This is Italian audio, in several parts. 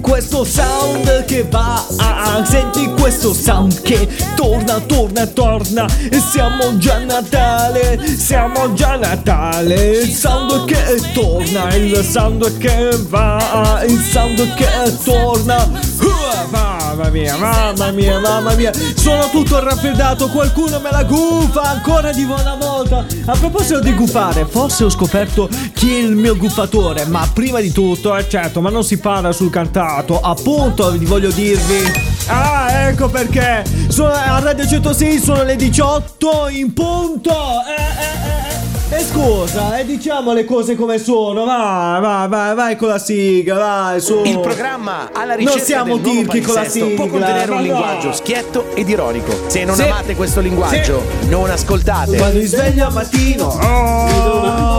Questo sound che va, ah, senti questo sound che torna, torna, torna. E siamo già a Natale, siamo già a Natale. Il sound che torna, il sound che va, il sound che torna. Uh, mamma mia, mamma mia, mamma mia. Sono tutto raffreddato, qualcuno me la gufa ancora di buona volta. A proposito di gufare, forse ho scoperto chi è il mio guffatore, ma prima di tutto, eh certo, ma non si parla sul cantato, appunto vi voglio dirvi. Ah, ecco perché! Sono a Radio 106 sono le 18 in punto! Eh, eh, eh. E scusa, e diciamo le cose come sono, vai, vai, vai, vai con la sigla, vai, su. Il programma alla ricerca Non siamo del nuovo tirchi con la palinsesto può sigla, contenere un no. linguaggio schietto ed ironico. Se non Sì. amate questo linguaggio, non ascoltate. Quando mi sveglio al mattino, oh,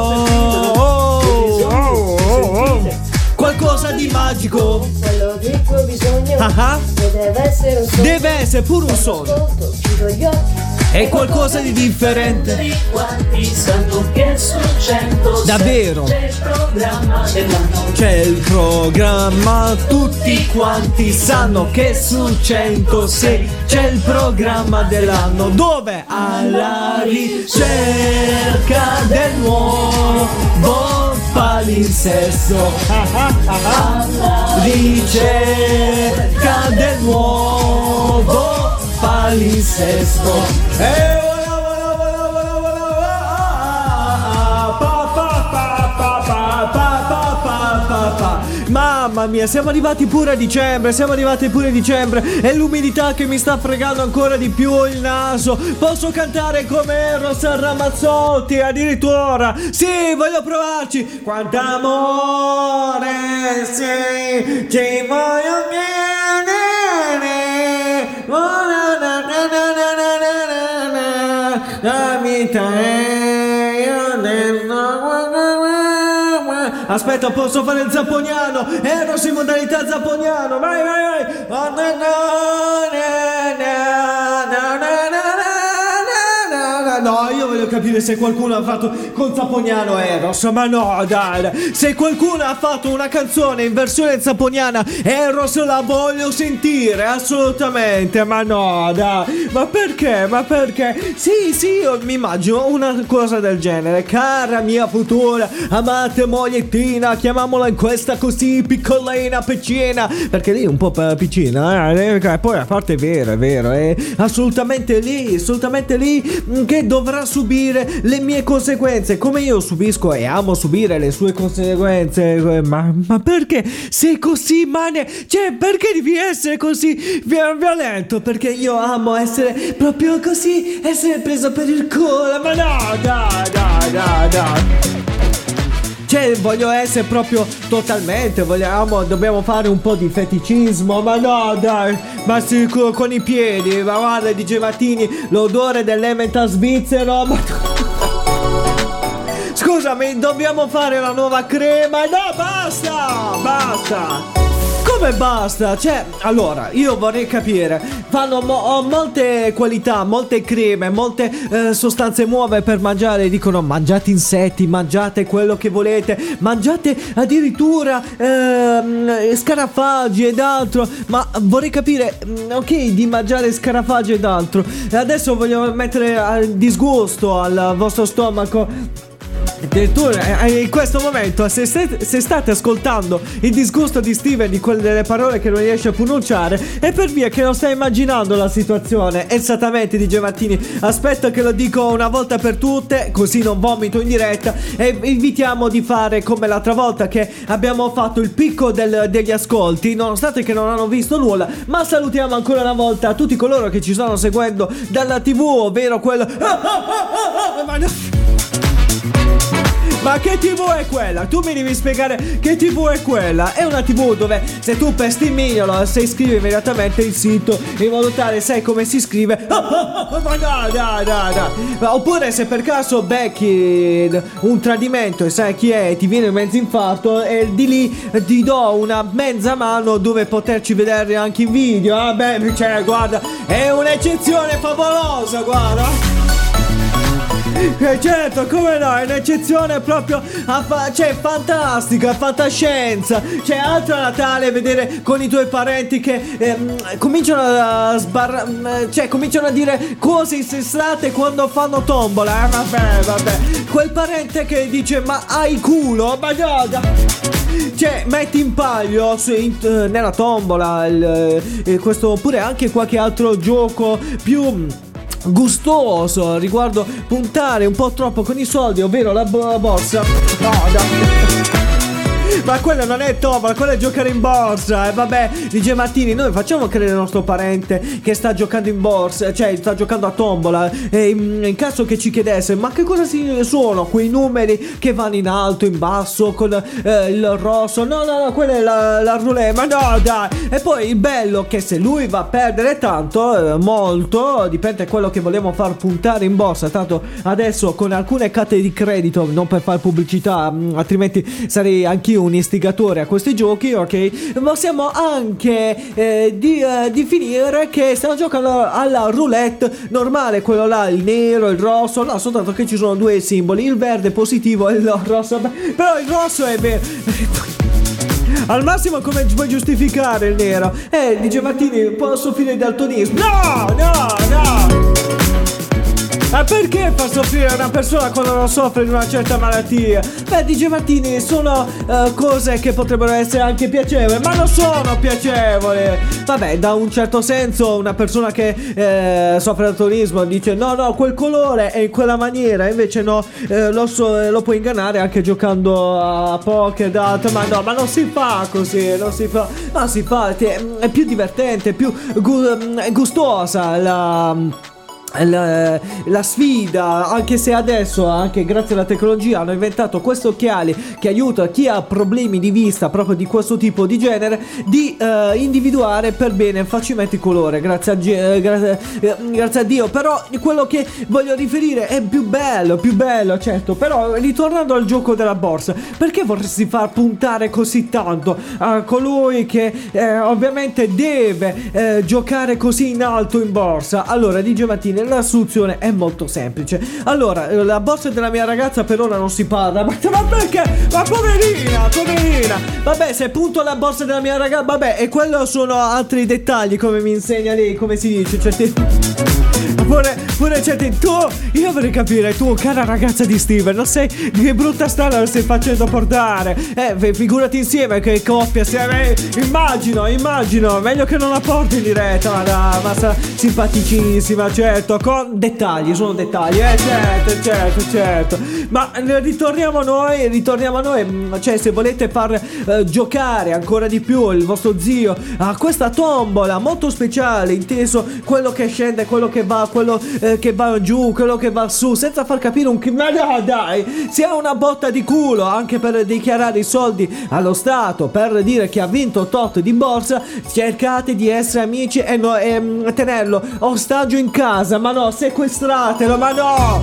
oh, oh, oh, oh. qualcosa di magico. Quello di cui ho bisogno Ah ah. deve essere un sogno. Deve essere pure un sogno. Ascolto, chiudo gli occhi. È qualcosa di differente. quanti sanno che su 100 Davvero. C'è il programma, tutti quanti sanno che su 106 c'è il programma dell'anno dove alla ricerca del nuovo palinsesto alla ricerca del nuovo palinsesto e voilà, voilà, voilà, voilà, voilà, ah, pa, pa, pa, pa, pa, pa, pa, pa, pa. Mamma mia, siamo arrivati pure a dicembre, siamo arrivati pure a dicembre e l'umidità che mi sta fregando ancora di più il naso. Posso cantare come Eros Ramazzotti addirittura? Sì, voglio provarci. Quanto amore sì, ci voglio bene. Aspetta, posso fare il zapponiano? Eros in modalità zapponiano, vai, vai, vai! No, io voglio capire se qualcuno ha fatto con Zapponiano Eros, ma no, dai, se qualcuno ha fatto una canzone in versione zapponiana Eros la voglio sentire, assolutamente, ma no, dai, ma perché, ma perché? Sì, sì, io mi immagino una cosa del genere, cara mia futura amate mogliettina, chiamiamola in questa così piccolina piccina, perché lì è un po' piccina, eh, e poi a parte è vero, è vero, è assolutamente lì, assolutamente lì mm, che dovrà subire le mie conseguenze, come io subisco e amo subire le sue conseguenze, eh, ma, ma perché sei così mane, cioè perché devi essere così vi- violento, perché io amo essere proprio così, essere preso per il culo, ma no, dai, dai, dai, dai. Cioè, voglio essere proprio totalmente, vogliamo, dobbiamo fare un po' di feticismo, ma no, dai, ma sì, co- con i piedi, ma guarda, dice Mattini, l'odore dell'emmental svizzero, ma... Scusami, dobbiamo fare la nuova crema, no, basta, basta. Come basta? Cioè, allora, io vorrei capire, fanno mo- molte qualità, molte creme, molte eh, sostanze nuove per mangiare, dicono mangiate insetti, mangiate quello che volete, mangiate addirittura ehm, scarafaggi ed altro, ma vorrei capire, mm, ok, di mangiare scarafaggi ed altro, adesso voglio mettere a disgusto al vostro stomaco. Addirittura eh, in questo momento se, state- se state ascoltando il disgusto di Steven di quelle delle parole che non riesce a pronunciare è per via che non sta immaginando la situazione. Esattamente dice Martini aspetta che lo dico una volta per tutte così non vomito in diretta e invitiamo di fare come l'altra volta che abbiamo fatto il picco del- degli ascolti nonostante che non hanno visto nulla ma salutiamo ancora una volta tutti coloro che ci stanno seguendo dalla tv ovvero quello Ma no- che tv è quella? Tu mi devi spiegare che tv è quella? È una tv dove se tu pesti mignolo se iscrivi immediatamente il sito in modo tale sai come si scrive Ma dai dai dai Ma Oppure se per caso becchi un tradimento e sai chi è ti viene mezzo infarto e di lì ti do una mezza mano dove poterci vedere anche in video Ah beh cioè guarda è un'eccezione favolosa guarda Eh, certo, come no, è un'eccezione proprio a fa- cioè fantastica, fantascienza. C'è altro a Natale vedere con i tuoi parenti che ehm, cominciano a sbarrare, cioè cominciano a dire cose insensate quando fanno tombola. Eh, vabbè, vabbè. Quel parente che dice "Ma hai culo?" Ma no. Cioè, metti in palio in- nella tombola il, eh, questo oppure anche qualche altro gioco più gustoso riguardo puntare un po' troppo con i soldi, ovvero la, bo- la borsa. No, no. Ma quello non è tombola, quello è giocare in borsa. E vabbè, dice Martini, noi facciamo credere al nostro parente che sta giocando in borsa, cioè sta giocando a tombola. E in, in caso che ci chiedesse, ma che cosa sono quei numeri che vanno in alto, in basso, con eh, il rosso? No, no, no, quella è la, la roulette. Ma no, dai. E poi il bello che se lui va a perdere tanto, eh, molto, dipende da quello che vogliamo far puntare in borsa. Tanto adesso con alcune carte di credito, non per fare pubblicità, mh, altrimenti sarei anch'io un istigatore a questi giochi, ok? Possiamo anche eh, di, eh, definire che stiamo giocando alla roulette normale, quello là, il nero, il rosso, no, soltanto che ci sono due simboli, il verde positivo e il rosso. Però il rosso è vero. Al massimo come puoi giustificare il nero? Eh, dice Martini, può soffrire di daltonismo. No, no, no! Ma perché far soffrire una persona quando non soffre di una certa malattia? Beh, dice Martini, sono eh, cose che potrebbero essere anche piacevoli, ma non sono piacevoli. Vabbè, da un certo senso, una persona che eh, soffre di daltonismo dice no, no, quel colore è in quella maniera, invece no, eh, lo, so- lo puoi ingannare anche giocando a poker, d'altro, ma no, ma non si fa così, non si fa, non si fa, è più divertente, più gu- gustosa la la, la sfida, anche se adesso, anche grazie alla tecnologia, hanno inventato questi occhiali che aiuta chi ha problemi di vista proprio di questo tipo di genere di eh, individuare per bene facilmente il colore. Grazie a, eh, gra- eh, grazie a Dio. Però quello che voglio riferire è più bello, più bello, certo. Però ritornando al gioco della borsa, perché vorresti far puntare così tanto a colui che eh, ovviamente deve eh, giocare così in alto in borsa? Allora, di Giovanni, la soluzione è molto semplice. Allora, eh, la borsa della mia ragazza per ora non si parla. Ma, ma perché? Ma poverina, poverina. Vabbè, se punto la borsa della mia ragazza, vabbè, e quello sono altri dettagli, come mi insegna lei, come si dice. Cioè, ti- Pure, pure certi tu, io vorrei capire, tu cara ragazza di Steven, non sei, che brutta strada la stai facendo portare Eh, fi- figurati insieme che coppia siamo, eh, immagino, immagino, meglio che non la porti in diretta, ma dai, ma simpaticissima, certo, con dettagli, sono dettagli, eh, certo, certo, certo. Ma eh, ritorniamo a noi, ritorniamo a noi, mm, cioè se volete far eh, giocare ancora di più il vostro zio a questa tombola molto speciale, inteso quello che scende, quello che va, quello eh, che va giù, quello che va su, senza far capire un ma no, dai, sia una botta di culo anche per dichiarare i soldi allo Stato, per dire che ha vinto tot di borsa, cercate di essere amici e, no, e mm, tenerlo ostaggio in casa, ma no, sequestratelo, ma no!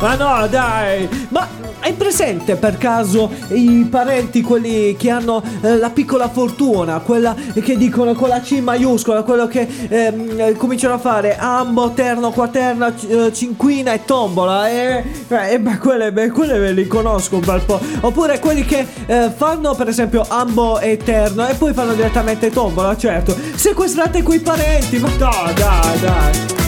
Ma no, dai! Ma hai presente per caso i parenti, quelli che hanno eh, la piccola fortuna, quella che dicono con la C maiuscola, quello che eh, cominciano a fare ambo, terno, quaterna, eh, cinquina e tombola? E, eh, eh, beh, quelle, beh, quelle ve li conosco un bel po'. Oppure quelli che eh, fanno per esempio ambo e terno e poi fanno direttamente tombola, certo. Sequestrate quei parenti, ma no, dai, dai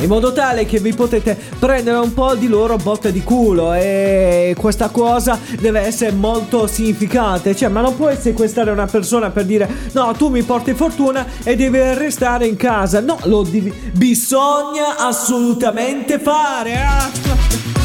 in modo tale che vi potete prendere un po' di loro botte di culo. E questa cosa deve essere molto significante. Cioè ma non puoi sequestrare una persona per dire no tu mi porti fortuna e devi restare in casa. No lo devi bisogna assolutamente fare ah.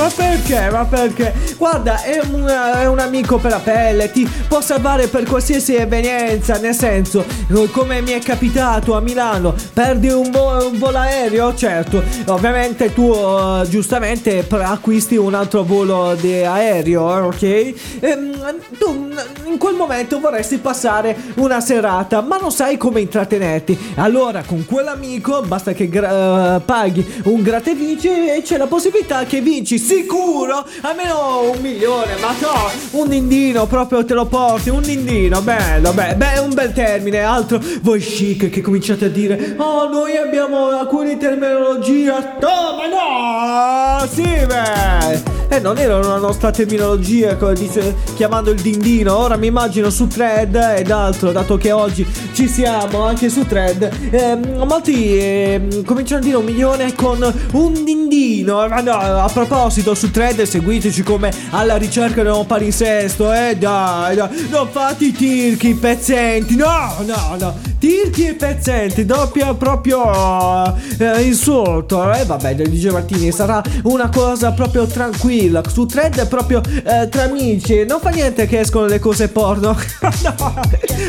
Ma perché? Ma perché? Guarda, è un, è un amico per la pelle, ti può salvare per qualsiasi evenienza, nel senso, come mi è capitato a Milano, perdi un, vo- un volo aereo, certo, ovviamente tu eh, giustamente acquisti un altro volo aereo, eh, ok? Ehm, tu in quel momento vorresti passare una serata, ma non sai come intrattenerti. Allora, con quell'amico basta che gra- eh, paghi un gratta e vinci e c'è la possibilità che vinci sicuro? Almeno un milione, ma no, un dindino proprio te lo porti, un dindino, bello, beh, beh, un bel termine, altro voi chic che cominciate a dire, oh noi abbiamo alcune terminologie, no, ma no, sì, beh. Eh, non era una nostra terminologia dice, chiamando il dindino. Ora mi immagino su thread ed altro, dato che oggi ci siamo anche su thread. Eh, molti eh, cominciano a dire un milione con un dindino. Ma no, a proposito, su thread seguiteci come alla ricerca del palinsesto. Eh, dai, dai, non fate i tirchi pezzenti. No, no, no. Tirchi e pezzenti, doppia proprio eh, insulto. E eh, vabbè, DJ Martini sarà una cosa proprio tranquilla tranquilla. Su thread proprio eh, tra amici. Non fa niente che escono le cose porno. no.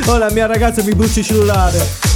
Oh, la mia ragazza mi brucia il cellulare.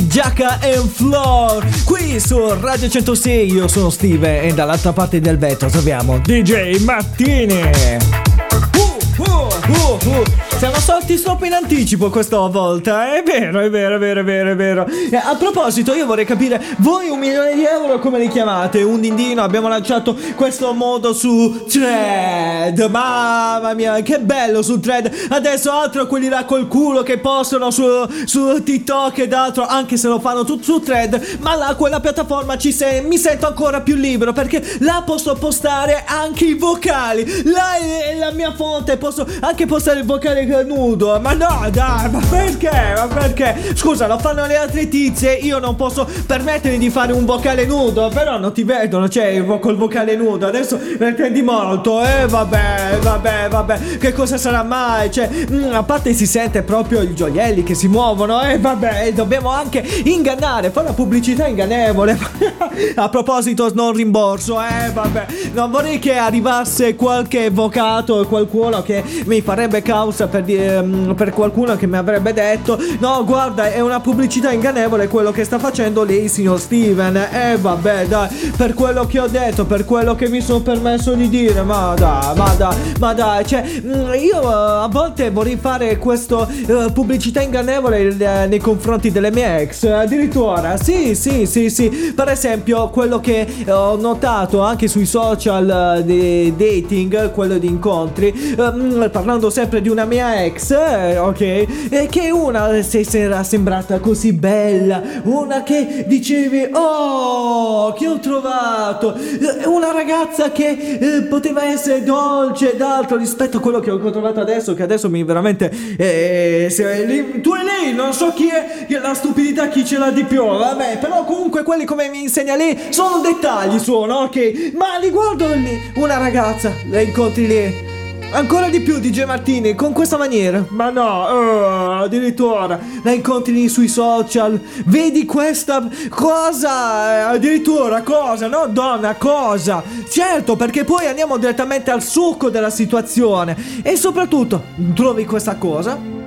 Di Giacca and Floor qui su Radio 106 io sono Steve e dall'altra parte del vetro troviamo DJ Martini uh, uh, uh, uh. Siamo sorti troppo in anticipo questa volta. È vero, è vero, è vero, è vero, è vero. A proposito, io vorrei capire, voi un milione di euro come li chiamate? Un dindino, abbiamo lanciato questo modo su thread. Mamma mia, che bello su thread. Adesso altro quelli là col culo che postano su, su TikTok ed altro, anche se lo fanno tutto su thread. Ma là, quella piattaforma ci sei, mi sento ancora più libero perché là posso postare anche i vocali. Là è la mia fonte, posso anche postare il vocale nudo. Ma no, dai, ma perché? Ma perché? Scusa, lo fanno le altre tizie. Io non posso permettermi di fare un vocale nudo. Però non ti vedono, cioè, col vocale nudo. Adesso ne prendi molto. Eh, vabbè, vabbè, vabbè. Che cosa sarà mai? Cioè, mm, a parte si sente proprio i gioielli che si muovono. Eh, vabbè, dobbiamo anche ingannare. Fare una pubblicità ingannevole. a proposito, non rimborso. Eh, vabbè. Non vorrei che arrivasse qualche avvocato, qualcuno che mi farebbe causa per, di- ehm, per qualcuno che mi avrebbe detto: No, guarda, è una pubblicità ingannevole quello che sta facendo lei, signor Steven. Eh, vabbè, dai, per quello che ho detto, per quello che mi sono permesso di dire. Ma dai, ma dai, ma dai, cioè, mm, io eh, a volte vorrei fare questa pubblicità ingannevole eh, nei confronti delle mie ex. Addirittura, sì, sì, sì, sì. Per esempio, quello che ho notato anche sui social eh, di dating, quello di incontri, ehm, parlando sempre di una mia ex, eh, ok, è che una si era sembrata così bella, una che dicevi, oh, che ho trovato, Eh, una ragazza che eh, poteva essere dolce ed altro rispetto a quello che ho trovato adesso, che adesso mi veramente, eh, se- lì- tu e lei, non so chi è, la stupidità, chi ce l'ha di più, vabbè, però comunque quelli come mi insegna lei sono dettagli, sono, ok, ma riguardo lì, una ragazza, la incontri lì. Ancora di più DJ Martini con questa maniera. Ma no eh, Addirittura La incontri sui social Vedi questa cosa eh, Addirittura cosa No donna cosa? Certo perché poi andiamo direttamente al succo della situazione. E soprattutto Trovi questa cosa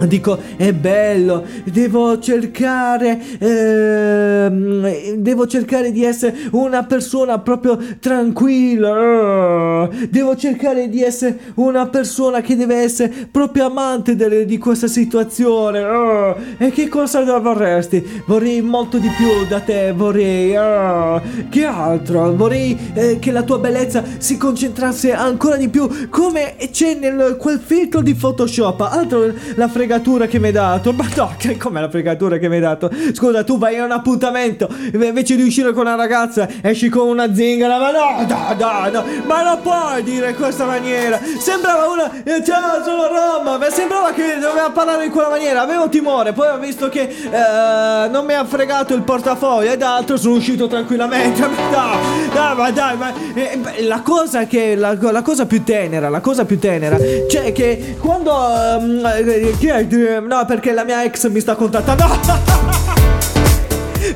Dico, è bello, devo cercare, ehm, devo cercare di essere una persona proprio tranquilla, eh, devo cercare di essere una persona che deve essere proprio amante delle- di questa situazione. eh. E che cosa vorresti? Vorrei molto di più da te, vorrei, eh, che altro? Vorrei eh, che la tua bellezza si concentrasse ancora di più, come c'è nel quel filtro di Photoshop, altro la fregatura che mi hai dato. Ma no, che com'è la fregatura che mi hai dato? Scusa, tu vai a un appuntamento, invece di uscire con una ragazza, esci con una zingara. Ma no, no, no, no, ma non puoi dire in questa maniera. Sembrava una. Ciao, sono Roma. Ma sembrava che doveva parlare in quella maniera. Avevo timore, poi ho visto che eh, non mi ha fregato il portafoglio ed altro, sono uscito tranquillamente. No, no, ma dai, ma eh, la cosa che. La, la cosa più tenera, la cosa più tenera, cioè che quando. ehm, eh, chi è? No, perché la mia ex mi sta contattando.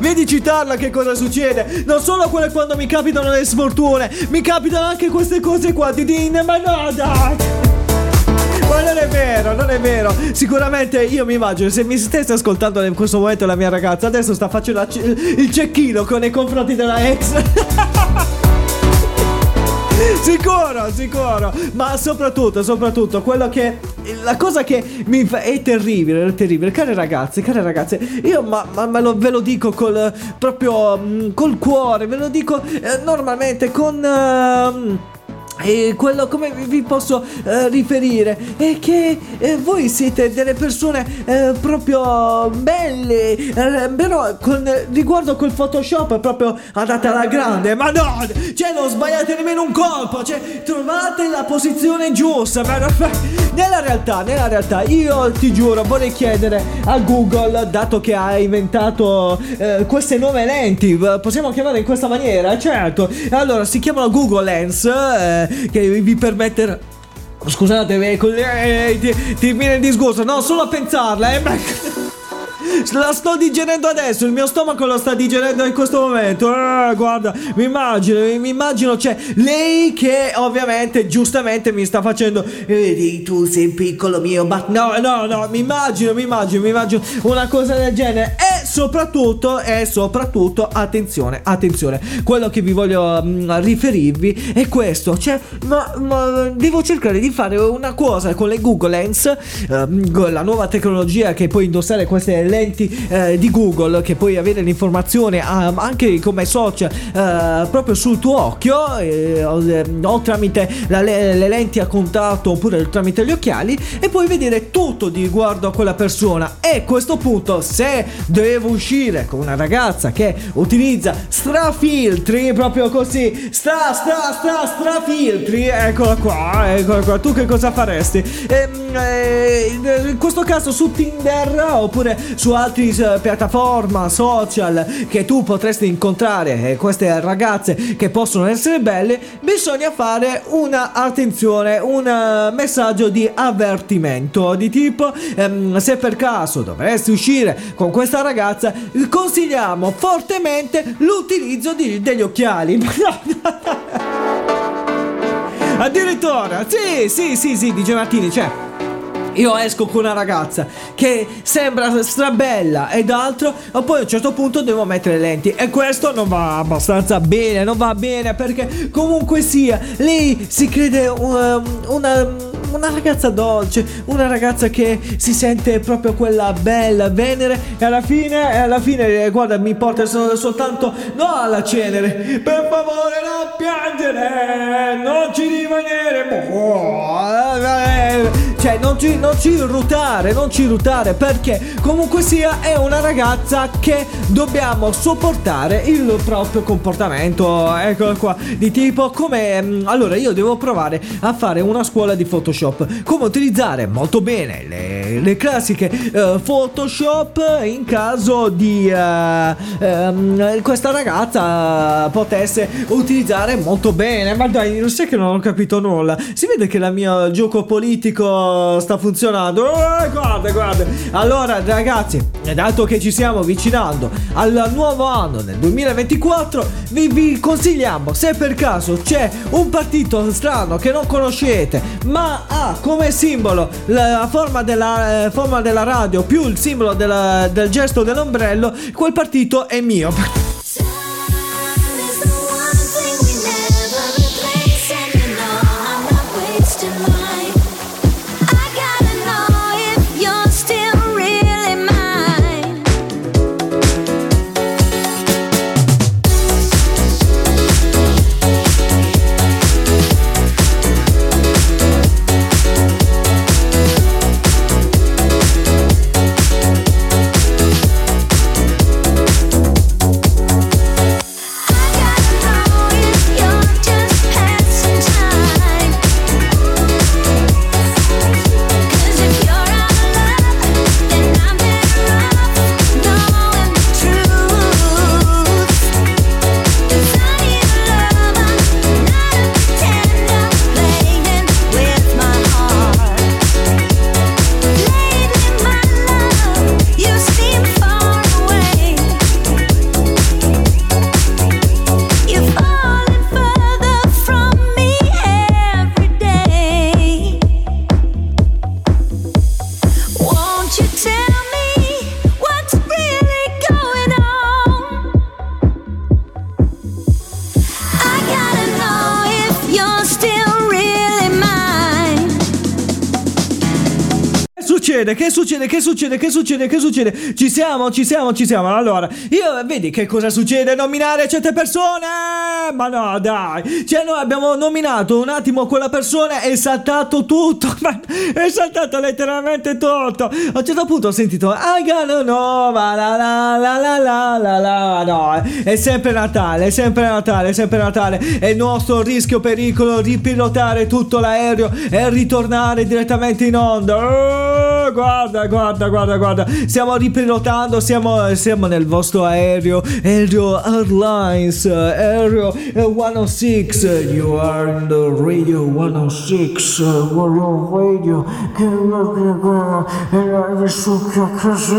Vedi citarla che cosa succede? Non solo quelle quando mi capitano le sfortune, mi capitano anche queste cose qua, Didin, ma no, dai! Ma non è vero, non è vero. Sicuramente io mi immagino se mi stesse ascoltando in questo momento la mia ragazza, adesso sta facendo il cecchino con nei confronti della ex. Sicuro, sicuro. Ma soprattutto, soprattutto, quello che. La cosa che mi fa. È terribile, è terribile. Care ragazze, care ragazze, io ma, ma- me lo- ve lo dico col. proprio. mm, col cuore, ve lo dico eh, normalmente con. ehm, e quello come vi- posso eh, riferire è che eh, voi siete delle persone eh, proprio belle, eh, però con riguardo col Photoshop proprio andate alla grande, ma no, cioè non sbagliate nemmeno un colpo, cioè trovate la posizione giusta, nella realtà, nella realtà io ti giuro vorrei chiedere a Google, dato che ha inventato eh, queste nuove lenti, eh, possiamo chiamarle in questa maniera, certo, allora si chiamano Google Lens eh, che vi permetterà Scusate, eh, eh, ti, viene il disgusto. No, solo a pensarla, eh. La sto digerendo adesso, il mio stomaco lo sta digerendo in questo momento. Eh, guarda, mi immagino, mi immagino, c'è lei che ovviamente, giustamente mi sta facendo. Vedi, tu sei piccolo mio, ma no, no, no, mi immagino, mi immagino, mi immagino una cosa del genere. E soprattutto, e soprattutto, attenzione, attenzione, quello che vi voglio mm, riferirvi è questo. Cioè, ma, ma devo cercare di fare una cosa con le Google Lens, ehm, la nuova tecnologia che puoi indossare queste lenti eh, di Google, che puoi avere l'informazione ah, anche come social eh, proprio sul tuo occhio, eh, o, eh, o tramite la- le, le lenti a contatto oppure tramite gli occhiali, e puoi vedere tutto di riguardo a quella persona. E a questo punto, se devo devo uscire con una ragazza che utilizza strafiltri, proprio così, stra, stra, stra, strafiltri, eccola qua, eccola qua, tu che cosa faresti? Ehm, eh, in questo caso su Tinder oppure su altre piattaforme social che tu potresti incontrare eh, queste ragazze che possono essere belle, bisogna fare una attenzione, un eh, messaggio di avvertimento di tipo ehm, se per caso dovresti uscire con questa ragazza consigliamo fortemente l'utilizzo di- degli occhiali. Addirittura, sì, sì, sì, sì, dice Martini, cioè io esco con una ragazza che sembra strabella ed altro, ma poi a un certo punto devo mettere le lenti. E questo non va abbastanza bene, non va bene perché comunque sia, lei si crede um, una una ragazza dolce, una ragazza che si sente proprio quella bella, venere e alla fine, e alla fine, eh, guarda, mi porta sol- soltanto no alla cenere. Per favore non piangere, non ci rimanere. Boh, eh, Cioè, non ci, non ci ruttare, non ci ruttare, perché comunque sia è una ragazza che dobbiamo sopportare il proprio comportamento. Eccola qua, di tipo come... mm, Allora, io devo provare a fare una scuola di Photoshop. Come utilizzare molto bene le, le classiche eh, Photoshop in caso di... eh, ehm, questa ragazza potesse utilizzare molto bene. Ma dai, non sai che non ho capito nulla. Si vede che il mio gioco politico sta funzionando. Eh, guarda, guarda. Allora, ragazzi, dato che ci stiamo avvicinando al nuovo anno nel 2024, vi, vi consigliamo, se per caso c'è un partito strano che non conoscete, ma ha come simbolo la forma della, eh, forma della radio più il simbolo della- del gesto dell'ombrello, quel partito è mio. Succede? Che succede? Che succede? Che succede? Che succede? Ci siamo, ci siamo, ci siamo. Allora, io vedi che cosa succede? Nominare certe persone? Ma no, dai. Cioè, noi abbiamo nominato un attimo quella persona e saltato tutto. Ma è saltato letteralmente tutto. A un certo punto ho sentito I know, ma la la la la la la la. No, è sempre Natale, è sempre Natale, è sempre Natale. È il nostro rischio pericolo ripilotare tutto l'aereo e ritornare direttamente in onda. Guarda, guarda, guarda, guarda. Stiamo ripilotando, siamo, siamo nel vostro aereo, Aereo Airlines, eh, Aereo eh, 106. You are in the radio 106. uh, Radio.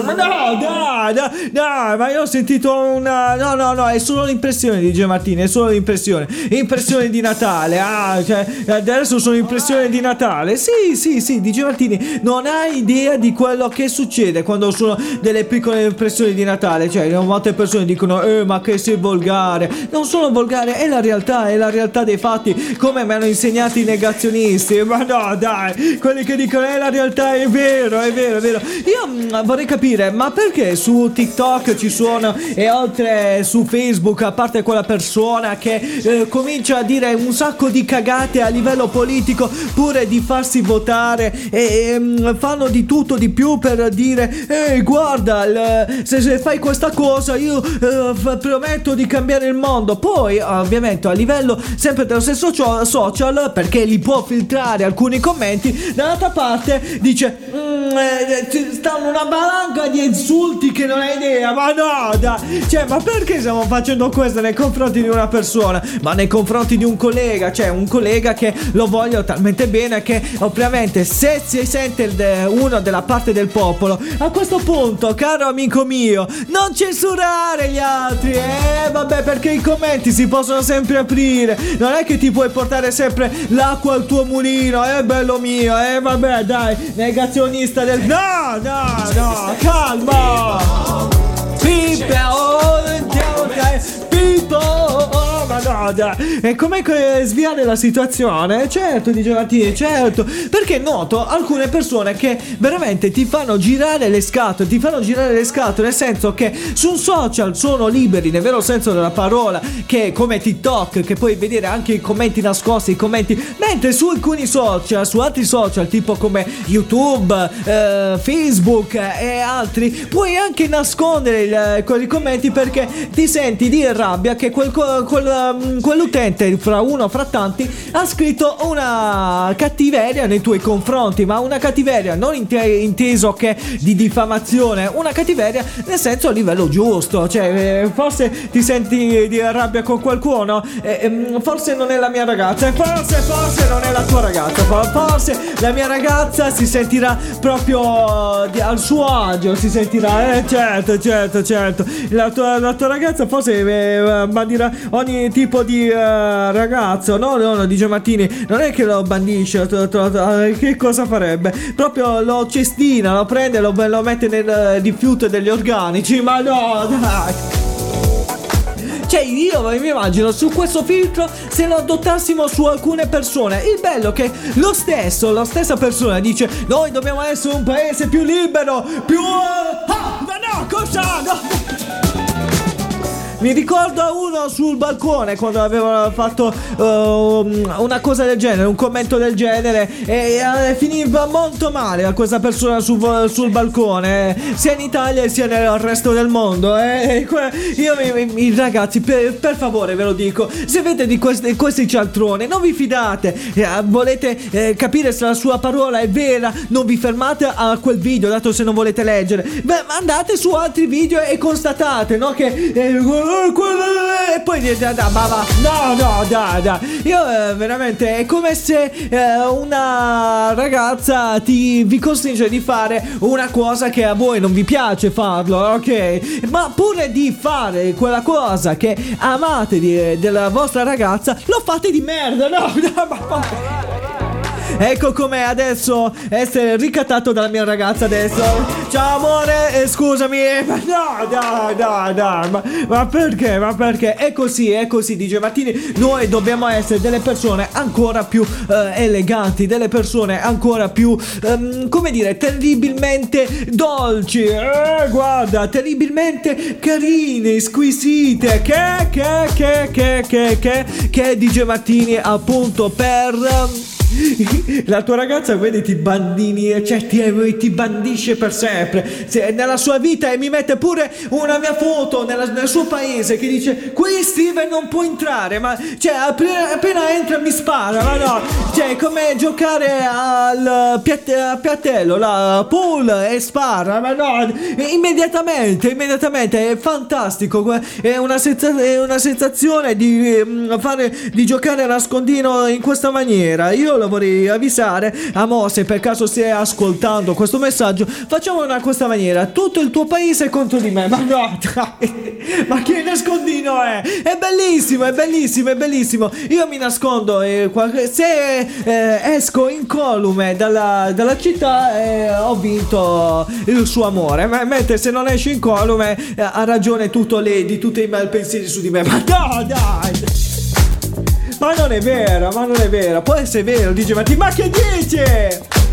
Ma no, dai, dai, dai, ma io ho sentito una. No, no, no, è solo l'impressione di Gio è solo l'impressione. Impressione di Natale. Ah, cioè, adesso sono impressione di Natale. Sì, sì, sì, di Gio. Non hai idea di quello che succede quando sono delle piccole impressioni di Natale. Cioè, molte persone dicono, eh, ma che sei volgare. Non sono volgare, è la realtà, è la realtà dei fatti. Come mi hanno insegnato i negazionisti. Ma no, dai, quelli che dicono, è la realtà, è vero, è vero, è vero. Io mm, vorrei capire, ma perché su TikTok ci sono e oltre su Facebook, a parte quella persona che eh, comincia a dire un sacco di cagate a livello politico, pure di farsi votare e, e, mm, fanno di tutto di più per dire ehi guarda il- se, se fai questa cosa io eh, f- prometto di cambiare il mondo. Poi ovviamente a livello sempre dello stesso cio- social perché li può filtrare alcuni commenti dall'altra parte dice "Mm, eh, ci stanno una valanga di insulti che non hai idea ma no dai cioè ma perché stiamo facendo questo nei confronti di una persona? Ma nei confronti di un collega cioè un collega che lo voglio talmente bene che ovviamente se si sente il de- uno della parte del popolo. A questo punto caro amico mio non censurare gli altri eh? Vabbè perché i commenti si possono sempre aprire. Non è che ti puoi portare sempre l'acqua al tuo mulino eh bello mio eh? Vabbè dai negazionista del no no no calma! People, oh, people, oh, ma no, dai. E come sviare la situazione? Certo, dice Martini, certo. Perché noto alcune persone che veramente ti fanno girare le scatole, ti fanno girare le scatole, nel senso che su un social sono liberi, nel vero senso della parola, che come TikTok, che puoi vedere anche i commenti nascosti, i commenti, mentre su alcuni social, su altri social, tipo come YouTube, eh, Facebook eh, e altri, puoi anche nascondere il- quei commenti perché ti senti di rabbia che quel, quel, um, quell'utente, fra uno fra tanti, ha scritto una cattiveria nei tuoi confronti, ma una cattiveria non inte- inteso che di diffamazione, una cattiveria nel senso a livello giusto, cioè eh, forse ti senti di rabbia con qualcuno, eh, ehm, forse non è la mia ragazza, e forse, forse non è la tua ragazza, for- forse la mia ragazza si sentirà proprio di- al suo agio, si sentirà, eh certo, certo, certo, la tua, la tua ragazza forse eh, bandirà ogni tipo di eh, ragazzo, no, no, no, dice Martini, non è che lo bandisce, to- to- to- eh, che cosa farebbe? Proprio lo cestina, lo prende, lo, lo mette nel eh, rifiuto degli organici, ma no, dai. Cioè io mi immagino su questo filtro se lo adottassimo su alcune persone Il bello è che lo stesso, la stessa persona dice Noi dobbiamo essere un paese più libero Più... Ah, ma no, cosa? No. Mi ricordo uno sul balcone quando aveva fatto ehm, una cosa del genere, un commento del genere e eh, finiva molto male a questa persona sul, sul balcone, sia in Italia sia nel resto del mondo. eh. Io mi, ragazzi, per, per favore ve lo dico, se avete di questi, questi cialtroni non vi fidate, eh, volete eh, capire se la sua parola è vera, non vi fermate a quel video, dato se non volete leggere. Beh, andate su altri video e constatate, no? Che eh, e poi dite, "Ah, ma va, no, no, dai, dai. Io eh, veramente è come se eh, una ragazza ti vi costringe di fare una cosa che a voi non vi piace farlo, ok? Ma pure di fare quella cosa che amate di- della vostra ragazza, lo fate di merda, no? no ma, ma- Ecco com'è adesso essere ricattato dalla mia ragazza adesso. Ciao amore, eh, scusami. eh, no, dai, dai, dai. Ma, ma perché? Ma perché? È così, è così, dice Martini. Noi dobbiamo essere delle persone ancora più eh, eleganti, delle persone ancora più, ehm, come dire, terribilmente dolci. Eh, guarda, terribilmente carine, squisite. Che, che, che, che, che, che, che dice Martini appunto per... ehm, la tua ragazza vedi ti bandini cioè ti, ti bandisce per sempre. Se- nella sua vita e mi mette pure una mia foto nella- nel suo paese che dice qui Steven non può entrare ma cioè appena, appena entra mi spara ma no. Cioè come giocare al a piattello la pool e spara ma no immediatamente immediatamente è fantastico. È una, senza- è una sensazione di mm, fare di giocare a nascondino in questa maniera. Io lo vorrei avvisare a Mo se per caso stai ascoltando questo messaggio facciamo in questa maniera. Tutto il tuo paese è contro di me. Ma no dai, ma che nascondino è? È bellissimo è bellissimo è bellissimo. Io mi nascondo e se eh, esco incolume dalla, dalla città eh, ho vinto il suo amore. Ma- mentre se non esci incolume eh, ha ragione tutto lei di tutti i malpensieri su di me. Ma no dai ma non è vero, ma non è vero. Può essere vero, dice. Ma che dice?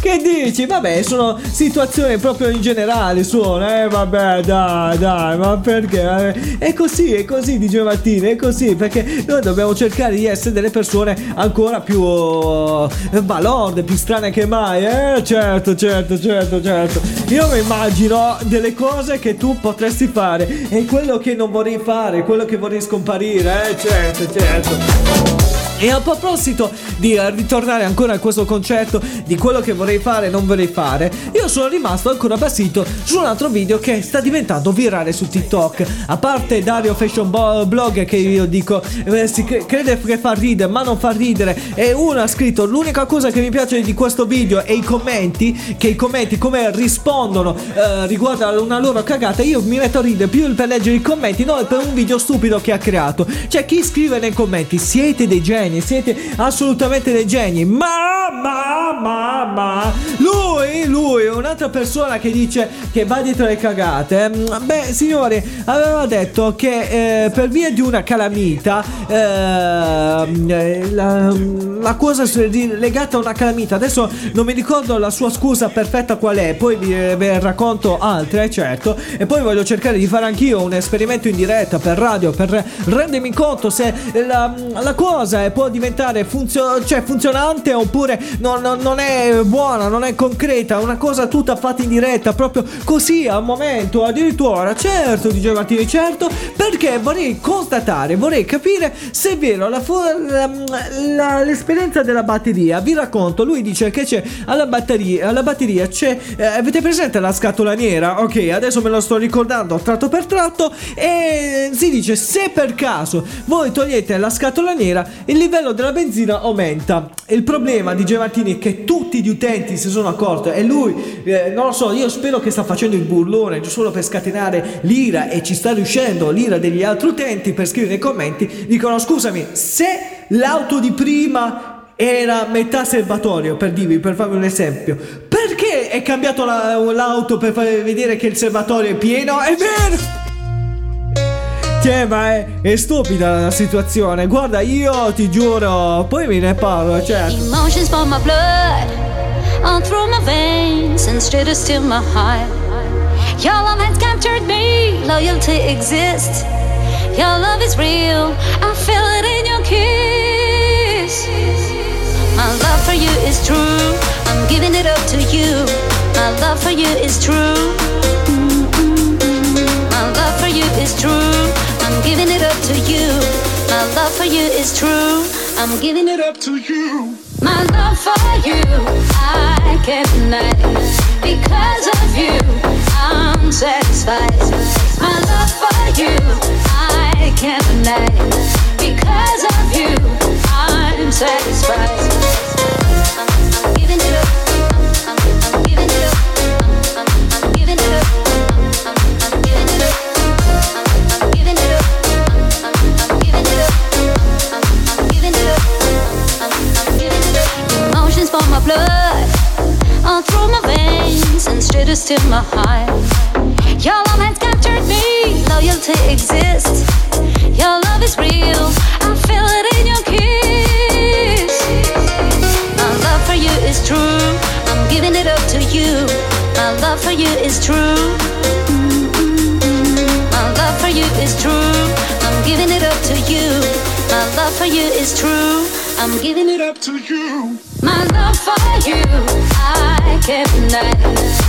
Che dici? Vabbè, sono situazioni proprio in generale, sono, eh, vabbè, dai, dai, ma perché? Eh, È così, è così, dice Martini, è così, perché noi dobbiamo cercare di essere delle persone ancora più eh, balorde, più strane che mai, eh? Certo, certo, certo, certo. Io mi immagino delle cose che tu potresti fare e quello che non vorrei fare, quello che vorrei scomparire, eh? Certo, certo. E a proposito di eh, ritornare ancora a questo concetto di quello che vorrei fare e non vorrei fare, io sono rimasto ancora basito su un altro video che sta diventando virale su TikTok. A parte Dario Fashion Blog che io dico eh, si cre- crede che fa ridere ma non fa ridere e uno ha scritto l'unica cosa che mi piace di questo video è i commenti, che i commenti come rispondono eh, riguardo a una loro cagata, io mi metto a ridere più per leggere i commenti, non per un video stupido che ha creato. C'è chi scrive nei commenti siete dei geni, siete assolutamente dei geni, ma, ma, ma, ma, lui, lui, un'altra persona che dice che va dietro le cagate, beh signori, aveva detto che eh, per via di una calamita, eh, la, la cosa legata a una calamita, adesso non mi ricordo la sua scusa perfetta qual è, poi vi, vi racconto altre, certo, e poi voglio cercare di fare anch'io un esperimento in diretta per radio, per rendermi conto se la, la cosa è- può diventare funzio- cioè, funzionante oppure non, non- non è buona, non è concreta, una cosa tutta fatta in diretta, proprio così al momento, addirittura, certo, dice Martini, certo, perché vorrei constatare, vorrei capire se è vero la fu- la- la- l'esperienza della batteria. Vi racconto, lui dice che c'è alla batteria, alla batteria c'è, eh, avete presente la scatola nera? Ok, adesso me lo sto ricordando tratto per tratto e si dice se per caso voi togliete la scatola nera il livello della benzina aumenta. Il problema di Martini è che tutti gli utenti si sono accorti e lui, eh, non lo so, io spero che sta facendo il burlone solo per scatenare l'ira e ci sta riuscendo l'ira degli altri utenti per scrivere nei commenti, dicono scusami, se l'auto di prima era metà serbatoio per dirvi, per farvi un esempio. Perché è cambiato la- l'auto per far vedere che il serbatoio è pieno? È vero! Cioè, ma è, è stupida la situazione. Guarda, io ti giuro, poi me ne parlo, cioè. Emotions for my blood, all through my veins, and straight still my heart. Your love has captured me, loyalty exists. Your love is real, I feel it in your kiss. My love for you is true, I'm giving it up to you. My love for you is true. My love for you is true. I'm giving it up to you. My love for you is true. I'm giving it up to you. My love for you, I can't deny. Because of you, I'm satisfied. My love for you, I can't deny. Because of you, I'm satisfied. I'm, my heart. Your love has captured me, loyalty exists. Your love is real, I feel it in your kiss. My love for you is true, I'm giving it up to you. My love for you is true. My love for you is true. I'm giving it up to you. My love for you is true. I'm giving it up to you. My love for you, I can't deny.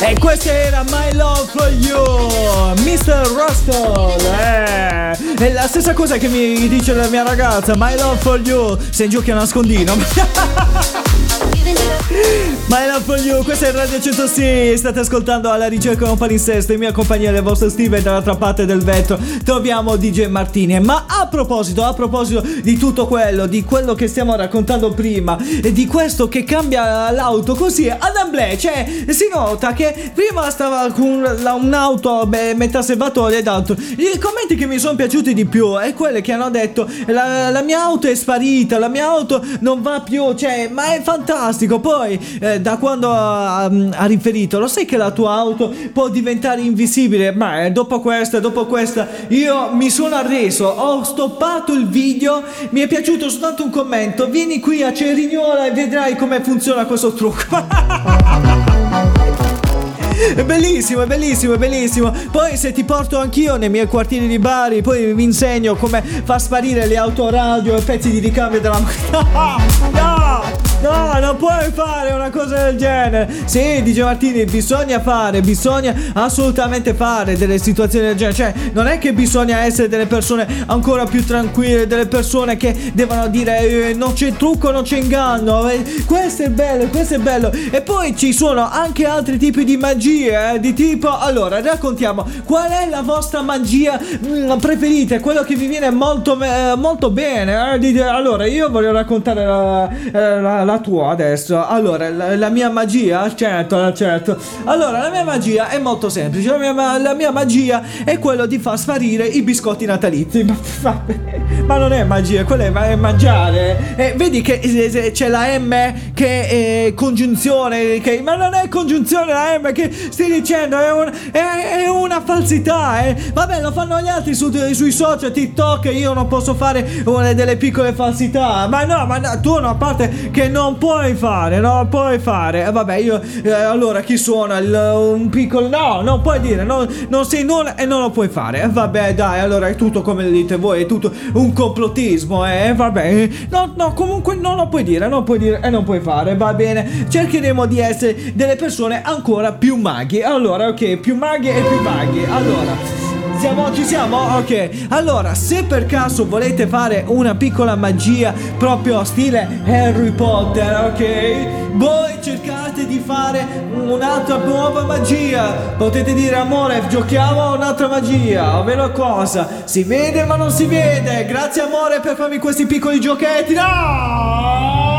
E questa era My Love for You, Mr. Russell. Eh, la stessa cosa che mi dice la mia ragazza, My Love for You, se giochi a nascondino. My Love for You, questa è Radio 106, state ascoltando alla ricerca un palinsesto, in mia compagnia del vostro e dall'altra parte del vetro troviamo DJ Martini. Ma a proposito, a proposito di tutto quello, di quello che stiamo raccontando prima, e di questo che cambia l'auto così, ad assemblee, cioè si nota che prima stava con un'auto beh, metà serbatoio ed altro. I commenti che mi sono piaciuti di più è quelli che hanno detto la, la mia auto è sparita, la mia auto non va più, cioè, ma è fantastico. Poi, eh, da quando ha, ha riferito, lo sai che la tua auto può diventare invisibile? Ma eh, dopo questa, dopo questa, io mi sono arreso, ho stoppato il video, mi è piaciuto soltanto un commento. Vieni qui a Cerignola e vedrai come funziona questo trucco. È bellissimo, è bellissimo, è bellissimo. Poi se ti porto anch'io nei miei quartieri di Bari, poi vi insegno come far sparire le autoradio e pezzi di ricambio della No! No, non puoi fare una cosa del genere. Sì, dice Martini, bisogna fare, bisogna assolutamente fare delle situazioni del genere. Cioè, non è che bisogna essere delle persone ancora più tranquille, delle persone che devono dire eh, non c'è trucco, non c'è inganno. Eh, questo è bello, questo è bello. E poi ci sono anche altri tipi di magie, eh, di tipo... Allora, raccontiamo, qual è la vostra magia mm, preferita? Quello che vi viene molto, eh, molto bene. eh, allora, io voglio raccontare la, eh, la- la tua adesso. Allora, la, la mia magia, certo, certo. Allora, la mia magia è molto semplice. La mia, la mia magia è quello di far sparire i biscotti natalizi. Ma, non è magia, quello è, è mangiare. Eh, vedi che eh, eh, c'è la M che è congiunzione. Che, ma non è congiunzione la M che stai dicendo, è, un- è- è una falsità. Eh. Vabbè, lo fanno gli altri su- sui social, TikTok. Io non posso fare delle piccole falsità. Ma no, ma no, tu una parte che non puoi fare, non puoi fare. Eh, vabbè, io eh, allora chi suona il- un piccolo. No, non puoi dire, no, non sei nulla e non lo puoi fare. Eh, vabbè, dai, allora è tutto come lo dite voi, è tutto un complottismo. Eh, vabbè, no, no, comunque non lo puoi dire, non puoi dire e non puoi fare. Va bene, cercheremo di essere delle persone ancora più maghi. Allora, ok, più maghi e più maghi. Allora. Siamo, ci siamo? Ok. Allora, se per caso volete fare una piccola magia proprio stile Harry Potter, ok? Voi cercate di fare un'altra nuova magia. Potete dire, amore, giochiamo un'altra magia. Ovvero cosa? Si vede ma non si vede. Grazie amore per farmi questi piccoli giochetti. No!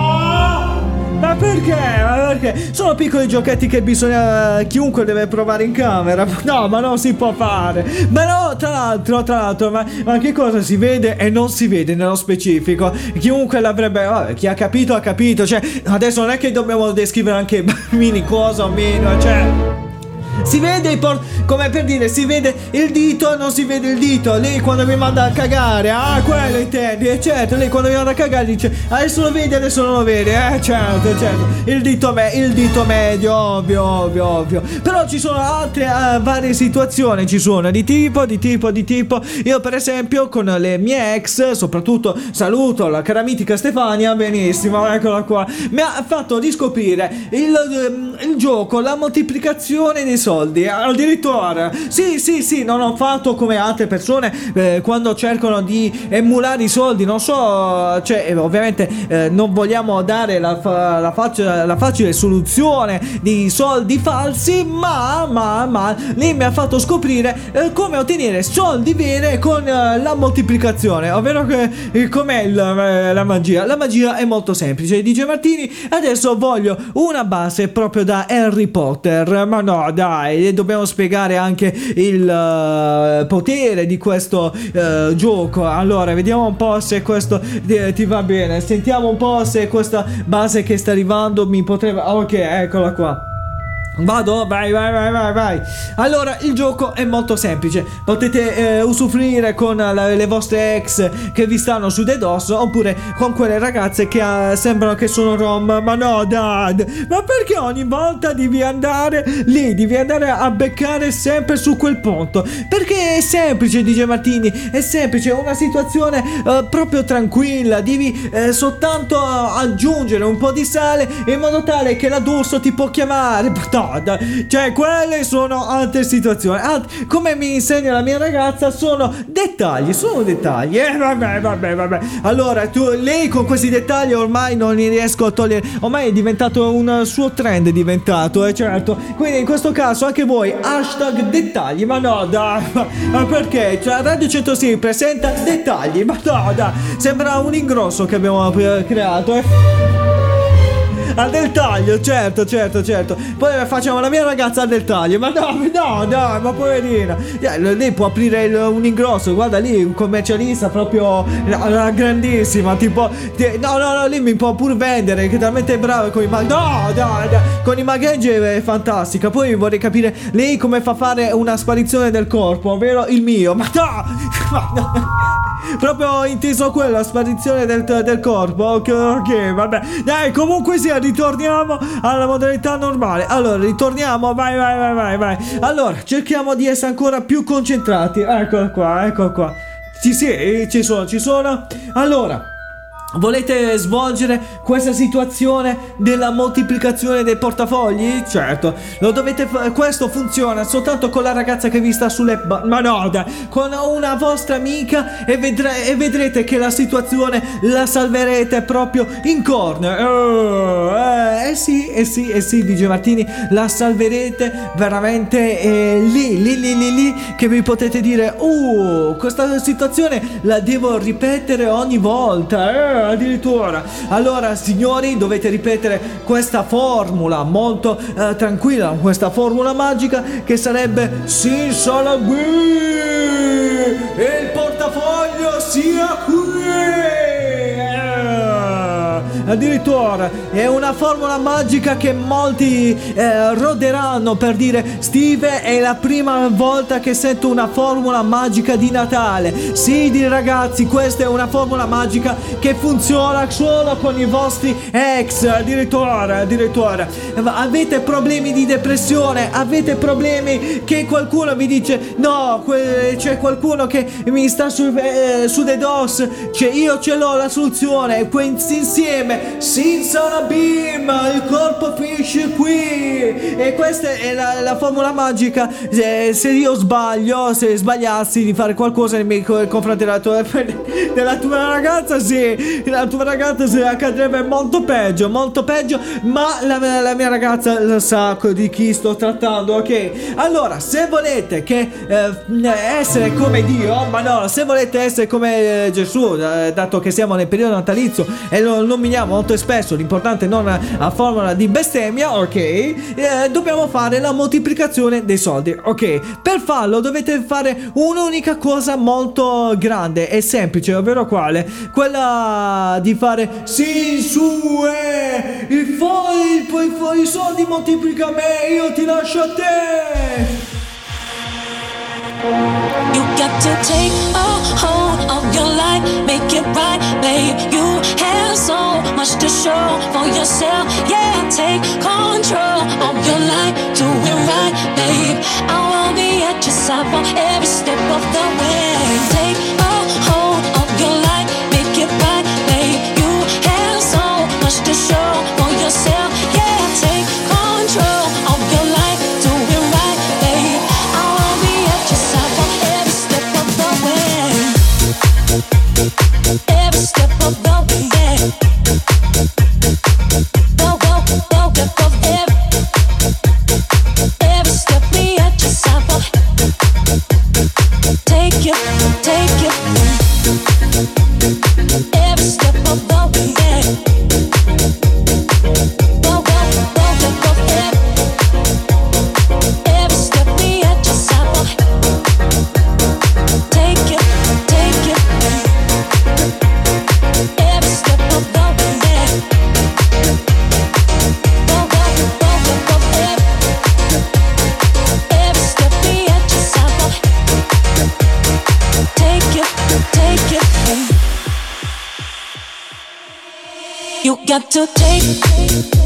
Ma perché? Ma perché? Sono piccoli giochetti che bisogna. chiunque deve provare in camera. No, ma non si può fare. Ma no, tra l'altro, tra l'altro, ma, ma che cosa si vede e non si vede nello specifico? Chiunque l'avrebbe. vabbè, chi ha capito ha capito. Cioè, adesso non è che dobbiamo descrivere anche ai bambini cosa o meno, cioè. Si vede por- come per dire, si vede il dito, non si vede il dito. Lei quando mi manda a cagare, ah, quello intendi. E certo, lei quando mi manda a cagare dice, adesso lo vedi, adesso non lo vedi. Eh, certo, certo. Il dito, me- il dito medio, ovvio, ovvio, ovvio. Però ci sono altre eh, varie situazioni, ci sono di tipo, di tipo, di tipo. Io per esempio con le mie ex, soprattutto saluto la cara mitica Stefania, benissimo, eccola qua. Mi ha fatto riscoprire il, ehm, il gioco, la moltiplicazione dei soldi. Addirittura, sì, sì, sì, non ho fatto come altre persone eh, quando cercano di emulare i soldi. Non so, cioè, eh, ovviamente eh, non vogliamo dare la, fa- la faccia- la facile soluzione di soldi falsi, ma, ma, ma, lei mi ha fatto scoprire eh, come ottenere soldi veri con eh, la moltiplicazione, ovvero che eh, com'è eh, la magia. La magia è molto semplice, dice Martini. Adesso voglio una base proprio da Harry Potter, ma no, dai, dobbiamo spiegare anche il eh, potere di questo eh, gioco. Allora, vediamo un po' se questo eh, ti va bene. Sentiamo un po' se questa base che sta arrivando mi potrebbe. Ok, eccola qua. Vado, vai, vai, vai, vai, vai. Allora, il gioco è molto semplice. Potete eh, usufruire con la- le vostre ex che vi stanno su de dosso oppure con quelle ragazze che eh, sembrano che sono rom. Ma no, dad, ma perché ogni volta devi andare lì? Devi andare a beccare sempre su quel punto? Perché è semplice, dice Martini. È semplice, è una situazione eh, proprio tranquilla. Devi eh, soltanto aggiungere un po' di sale in modo tale che la D'Urso ti può chiamare. No, cioè, quelle sono altre situazioni. Alt- come mi insegna la mia ragazza, sono dettagli, sono dettagli. Eh, vabbè, vabbè, vabbè. Allora, tu, lei con questi dettagli ormai non li riesco a togliere. Ormai è diventato un suo trend, è diventato, eh, certo. Quindi in questo caso anche voi, hashtag dettagli. Ma no, dai, ma, perché? Cioè, Radio 106 presenta dettagli. Ma no, dai, sembra un ingrosso che abbiamo eh, creato, eh. Al del taglio, certo, certo, certo. Poi facciamo la mia ragazza al del taglio. Ma no, no, no, ma poverina. Lei può aprire il- un ingrosso. Guarda lì, un commercialista proprio la, grandissima. Tipo, ti- no, no, no, lì mi può pur vendere. Che è talmente brava con i mag. No, no, no, con i magheggi è fantastica. Poi vorrei capire lei come fa a fare una sparizione del corpo, ovvero il mio. Ma no, ma no. Proprio inteso quello, la sparizione del, del corpo. Ok, ok, vabbè. Dai, comunque sia, ritorniamo alla modalità normale. Allora, ritorniamo, vai, vai, vai, vai, vai. Allora, cerchiamo di essere ancora più concentrati. Eccola qua, ecco qua. Ci sì, ci sono, ci sono. Allora. Volete svolgere questa situazione della moltiplicazione dei portafogli? Certo, lo dovete fa- questo funziona soltanto con la ragazza che vi sta sulle ba- ma no, dai, con una vostra amica e, vedre- e vedrete che la situazione la salverete proprio in corner. Oh, eh, eh sì, eh sì, eh sì, dice Martini, la salverete veramente eh, lì, lì, lì, lì, lì, che vi potete dire, uh, questa situazione la devo ripetere ogni volta, eh, addirittura. Allora, signori, dovete ripetere questa formula molto eh, tranquilla, questa formula magica che sarebbe si sarà qui e il portafoglio sia qui. Addirittura è una formula magica che molti eh, roderanno per dire Steve è la prima volta che sento una formula magica di Natale. Sì, ragazzi, questa è una formula magica che funziona solo con i vostri ex. Addirittura, addirittura. Avete problemi di depressione? Avete problemi che qualcuno vi dice no, que- c'è qualcuno che mi sta su, eh, su The DOS. Cioè, io ce l'ho la soluzione. Que- insieme, senza una beam, il corpo finisce qui. E questa è la, la formula magica. Eh, se io sbaglio, se sbagliassi di fare qualcosa nei miei co- confronti della tua, della tua ragazza, sì, la tua ragazza si accadrebbe molto peggio, molto peggio. Ma la, la mia ragazza lo sa di chi sto trattando, ok? Allora, se volete che eh, essere come Dio, ma no, se volete essere come eh, Gesù, eh, dato che siamo nel periodo natalizio e lo nominiamo molto spesso, l'importante non a, formula di bestemmia, ok? Eh, dobbiamo fare la moltiplicazione dei soldi, ok? Per farlo dovete fare un'unica cosa molto grande e semplice, ovvero quale? Quella di fare sì, su, eh, i, fo- poi i soldi moltiplica me, io ti lascio a te. You got to take a hold of your life, make it right, babe. You so much to show for yourself. Yeah, take control of your life, do it right, babe. I will be at your side for every step of the way. Take a hold of your life, make it right, babe. You have so much to show for yourself. Yeah, take control of your life, do it right, babe. I will be at your side for every step of the way. To take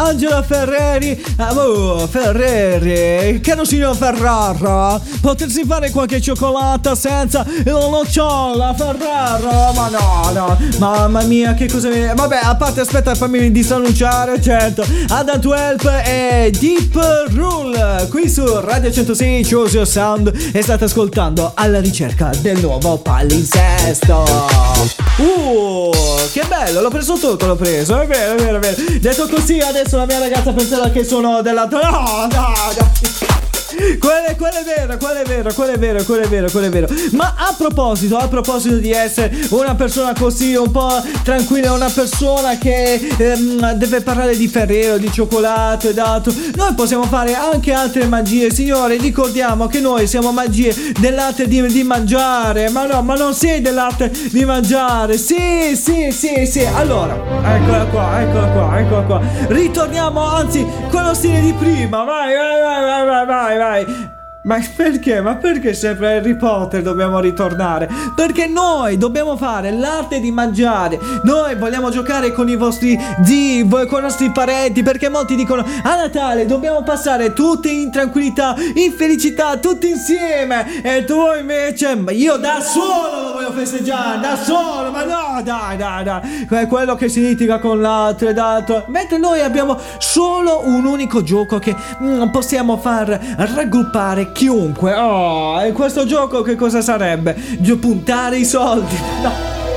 Angela Ferreri. Oh, Ferreri, caro signor Ferrara, potersi fare qualche cioccolata senza il nocciola, Ferrara? Ma no, no, mamma mia, che cosa mi... Vabbè, a parte, aspetta, fammi disannunciare, certo. Adam 12 e Deep Rule, qui su Radio 106 Choose Your Sound e state ascoltando alla ricerca del nuovo palinsesto. Uh, che bello, l'ho preso tutto, l'ho preso, è vero, è vero, è vero. Detto così, adesso la mia ragazza penserà che sono dell'altro... No, no, no. Quello è, quello è vero, quello è vero, quello è vero, quello è vero, quello è vero. Ma a proposito, a proposito di essere una persona così un po' tranquilla, una persona che ehm, deve parlare di Ferrero, di cioccolato ed altro, noi possiamo fare anche altre magie, signore. Ricordiamo che noi siamo magie dell'arte di, di mangiare. Ma no, ma non sei dell'arte di mangiare. Sì, sì, sì, sì. Allora, eccola qua, eccola qua, eccola qua. Ritorniamo, anzi, con lo stile di prima. Vai, vai, vai, vai, vai, vai, vai. Ma perché? Ma perché sempre Harry Potter dobbiamo ritornare? Perché noi dobbiamo fare l'arte di mangiare. Noi vogliamo giocare con i vostri zii, con i nostri parenti. Perché molti dicono a Natale dobbiamo passare tutti in tranquillità, in felicità, tutti insieme. E tu invece, ma io da solo lo voglio festeggiare, da solo. Ma no, dai, dai, dai. È quello che si litiga con l'altro ed altro. Mentre noi abbiamo solo un unico gioco che mm, possiamo far raggruppare chiunque. Oh, e questo gioco che cosa sarebbe? Puntare i soldi. No.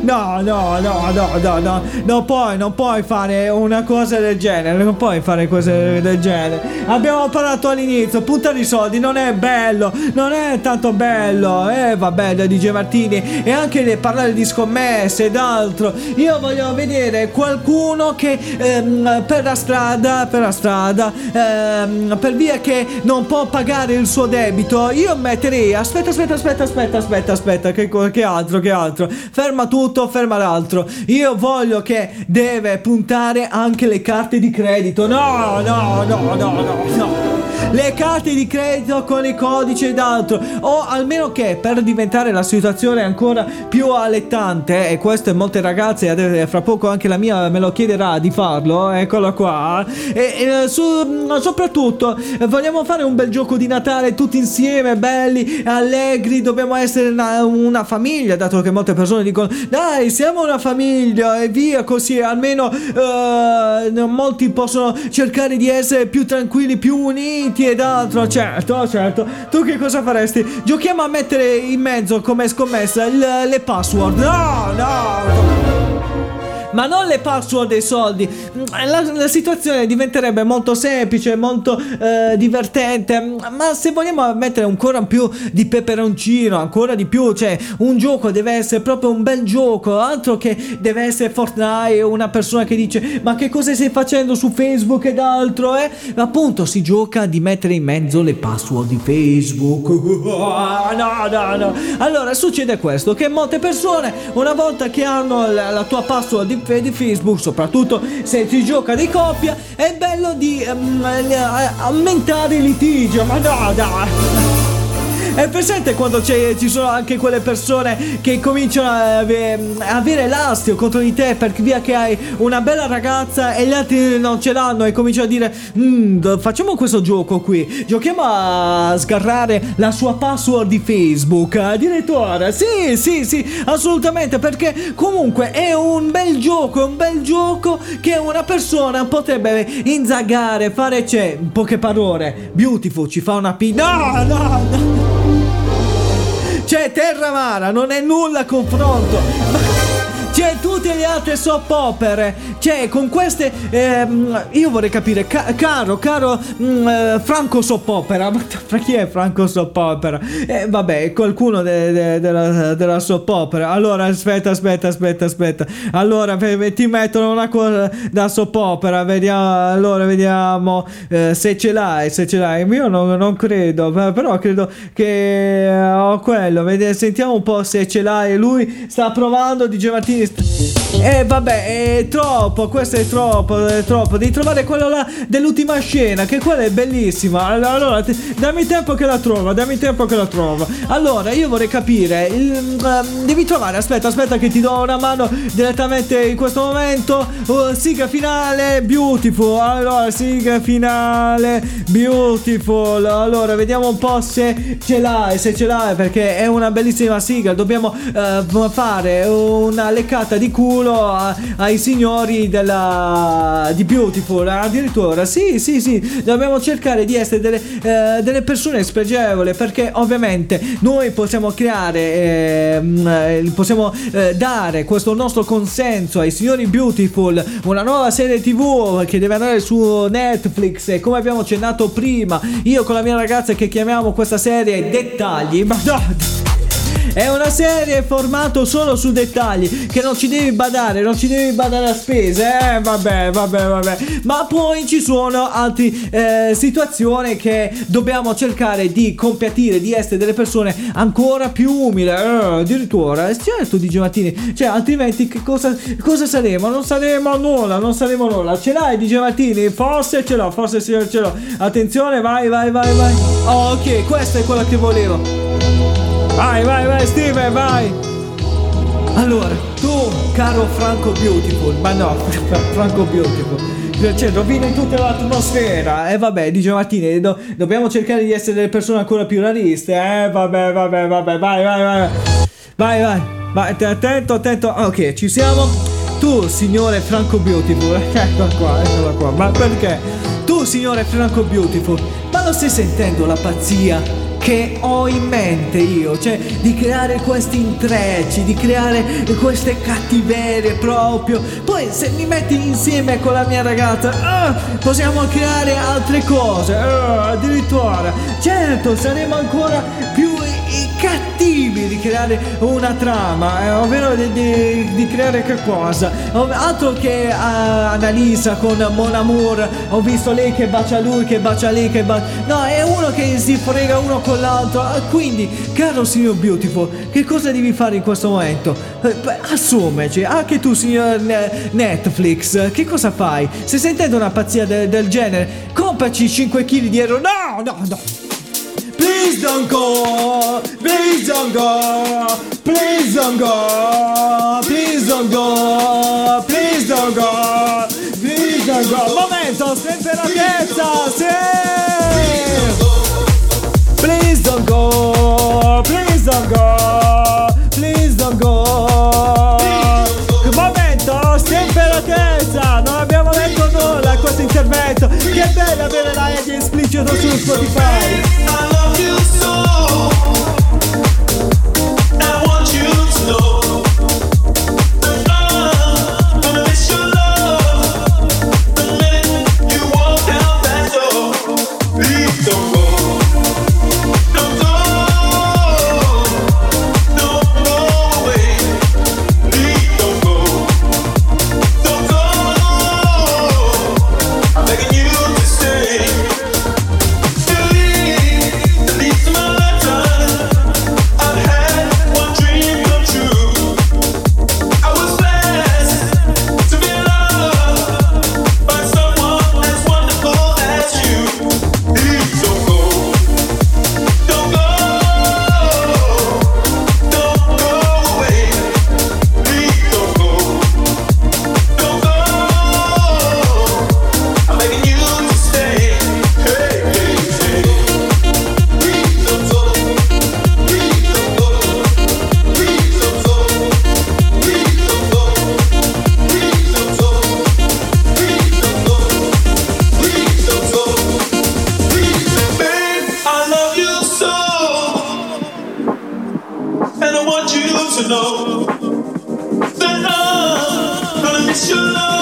No, no, no, no, no, no, non puoi, non puoi fare una cosa del genere, non puoi fare cose del genere. Abbiamo parlato all'inizio, puntare i soldi non è bello, non è tanto bello, eh vabbè, da DJ Martini, e anche parlare di scommesse ed altro. Io voglio vedere qualcuno che ehm, per la strada, per la strada, ehm, per via che non può pagare il suo debito, io metterei, aspetta, aspetta, aspetta, aspetta, aspetta, aspetta, che, che altro, che altro, ferma tutto, ferma l'altro. Io voglio che deve puntare anche le carte di credito. No, no, no, no, no, no. Le carte di credito con i codici ed altro. O almeno che per diventare la situazione ancora più allettante, e questo molte ragazze, fra poco anche la mia me lo chiederà di farlo, eccolo qua. E, e, su- soprattutto vogliamo fare un bel gioco di Natale tutti insieme, belli, allegri, dobbiamo essere una, una famiglia, dato che molte persone dicono dai siamo una famiglia e via così almeno eh, molti possono cercare di essere più tranquilli, più uniti ed altro. Certo, certo. Tu che cosa faresti? Giochiamo a mettere in mezzo come scommessa il- le password. No, no. Ma non le password dei soldi. La, la situazione diventerebbe molto semplice, molto eh, divertente. Ma se vogliamo mettere ancora più di peperoncino, ancora di più, cioè un gioco deve essere proprio un bel gioco. Altro che deve essere Fortnite, una persona che dice: Ma che cosa stai facendo su Facebook ed altro? Eh? Appunto, si gioca di mettere in mezzo le password di Facebook. No, no, no. Allora succede questo: che molte persone, una volta che hanno la, la tua password di, di Facebook, soprattutto se si gioca di coppia, è bello di eh, aumentare il litigio. Ma no, dai. È presente quando ci sono anche quelle persone che cominciano a ave- a avere l'astio contro di te per via che hai una bella ragazza e gli altri non ce l'hanno e cominciano a dire "Mm, facciamo questo gioco qui, giochiamo a sgarrare la sua password di Facebook addirittura sì sì sì assolutamente perché comunque è un bel gioco è un bel gioco che una persona potrebbe inzagare fare c'è in poche parole beautiful ci fa una P no no no c'è Terra Mara, non è nulla a confronto. C'è tutte le altre soap opere. C'è con queste. ehm, io vorrei capire, ca- caro, caro mm, eh, Franco Soap Opera. Ma chi è Franco Soap Opera? Eh, vabbè, qualcuno de- de- della, della soap opera. Allora, aspetta, aspetta, aspetta, aspetta. Allora, ve- ti mettono una cosa da soap opera. Vediamo, allora, vediamo eh, se ce l'hai. Se ce l'hai. Io non, non credo, però credo che eh, ho quello. Vede- sentiamo un po' se ce l'hai. Lui sta provando. DJ Martini st- eh vabbè, è troppo, questo è troppo, è troppo. Devi trovare quello là dell'ultima scena, che quella è bellissima. Allora, dammi tempo che la trova, dammi tempo che la trova. Allora, io vorrei capire, il- ehm, devi trovare, aspetta, aspetta che ti do una mano direttamente in questo momento. Uh, sigla finale, beautiful. Allora, sigla finale, beautiful. Allora, vediamo un po' se ce l'hai, se ce l'hai, perché è una bellissima sigla. Dobbiamo eh, fare una leccata di culo a- ai signori della di Beautiful. Addirittura, sì, sì, sì. Dobbiamo cercare di essere delle, eh, delle persone spregevole, perché ovviamente noi possiamo creare, ehm, eh, possiamo eh, dare questo nostro consenso ai signori Beautiful, una nuova serie TV che deve andare su Netflix. E come abbiamo accennato prima, io con la mia ragazza che chiamiamo questa serie Dettagli. Ma no! È una serie formato solo su dettagli che non ci devi badare, non ci devi badare a spese. Eh, vabbè, vabbè, vabbè. Ma poi ci sono altre situazioni che dobbiamo cercare di compiatire, di essere delle persone ancora più umili. Eh, addirittura, Eh, certo, DJ Martini. Cioè, altrimenti che cosa, cosa saremo? Non saremo nulla, non saremo nulla. Ce l'hai, DJ Martini? Forse ce l'ho, forse ce l'ho. Attenzione, vai, vai, vai, vai. Oh, ok, questa è quella che volevo. Vai, vai, vai, Steven, vai! Allora, tu, caro Franco Beautiful, ma no, Franco Beautiful, cioè rovini tutta l'atmosfera. E eh, vabbè, dice Martini, do- dobbiamo cercare di essere delle persone ancora più realiste. Eh, vabbè, vabbè, vabbè, vai, vai, vai. Vai, vai, vai, t- attento, attento. Ah, Ok, ci siamo. Tu, signore Franco Beautiful, eccola qua, eccola qua. Ma perché? Tu, signore Franco Beautiful, ma non stai sentendo la pazzia? Che ho in mente io, cioè di creare questi intrecci, di creare queste cattiverie proprio. Poi se mi metti insieme con la mia ragazza, ah, possiamo creare altre cose, ah, addirittura. Certo, saremo ancora più cattivi di creare una trama, eh, ovvero di, di- di creare che cosa? Ov- Altro che ah, Annalisa con Mon Amour, ho visto lei che bacia lui, che bacia lei, che bacia... No, è uno che si frega uno con l'altro. Ah, Quindi, caro signor Beautiful, che cosa devi fare in questo momento? Eh, Assumeci, anche tu signor Ne- Netflix, che cosa fai? Se sentendo una pazzia de- del genere, compraci 5 kg di euro. No, no, no. Please don't go, please don't go, please don't go, please don't go, please don't go, please don't go. Momento, temperatezza, sì! Please don't go, please don't go, please don't go. Momento, temperatezza, non abbiamo detto nulla a questo intervento. Che bello avere la di esplicito su Spotify. you so. I'm gonna miss your love.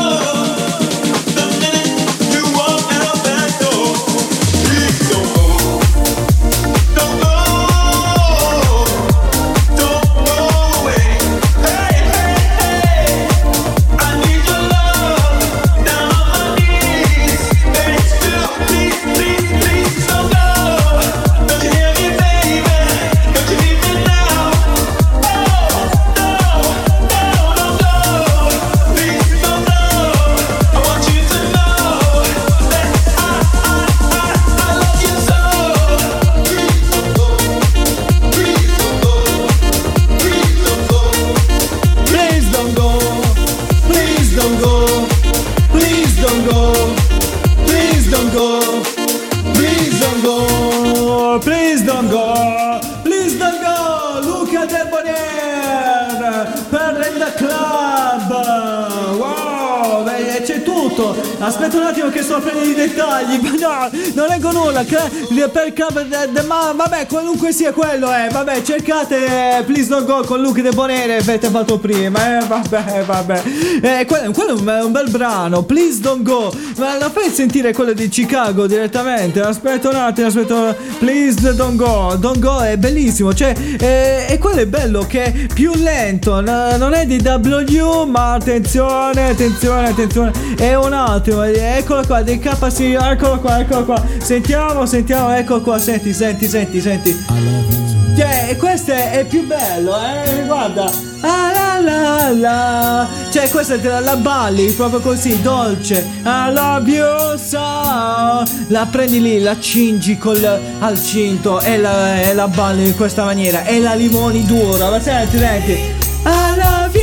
De- ma vabbè, qualunque sia quello, eh. Vabbè, cercate Don't Go con Luke De Bonere. Avete fatto prima, eh. Vabbè, vabbè. Eh, quello, quello è un, bel brano. Please Don't Go. Ma la fai sentire quello di Chicago direttamente? Aspetta un attimo, aspetta. Please Don't Go. Don't Go è bellissimo. Cioè, eh, e quello è bello che è più lento. n- non è di W, ma attenzione, attenzione, attenzione. È un attimo. Eccolo qua, dei KC. Eccolo qua, eccolo qua. Sentiamo, sentiamo. Eccolo qua. Senti, senti, senti, senti. Cioè, questo è, è più bello, eh? Guarda. Ah la la la. Cioè, questa te la, la balli proprio così, dolce. I love you so. La prendi lì, la cingi col, al cinto e la, e la balli in questa maniera. E la limoni dura. Ma senti, senti. I love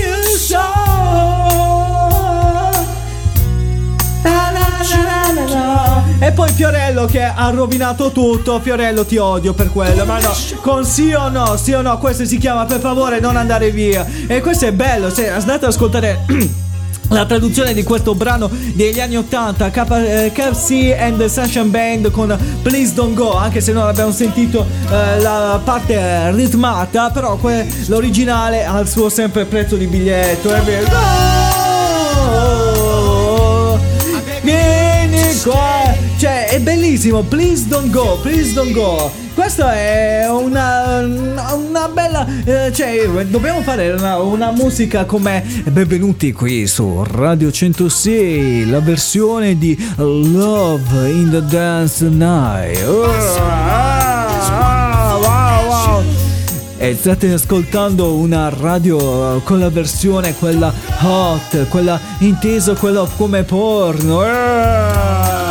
E poi Fiorello che ha rovinato tutto. Fiorello ti odio per quello. Ma no, con sì o no, sì o no, questo si chiama per favore non andare via. E questo è bello. Se andate ad ascoltare. La traduzione di questo brano degli anni 80 K- eh, KFC and the Sunshine Band con Please Don't Go anche se non abbiamo sentito eh, la parte ritmata però que- l'originale ha il suo sempre prezzo di biglietto è vero Vieni qua Cioè è bellissimo. Please don't go Please don't go. Questa è una, una bella eh, Cioè dobbiamo fare una, una musica come Benvenuti qui su Radio 106 La versione di Love in the Dance Night. Oh, e state ascoltando una radio eh, con la versione quella hot, quella inteso quella come porno. Ah!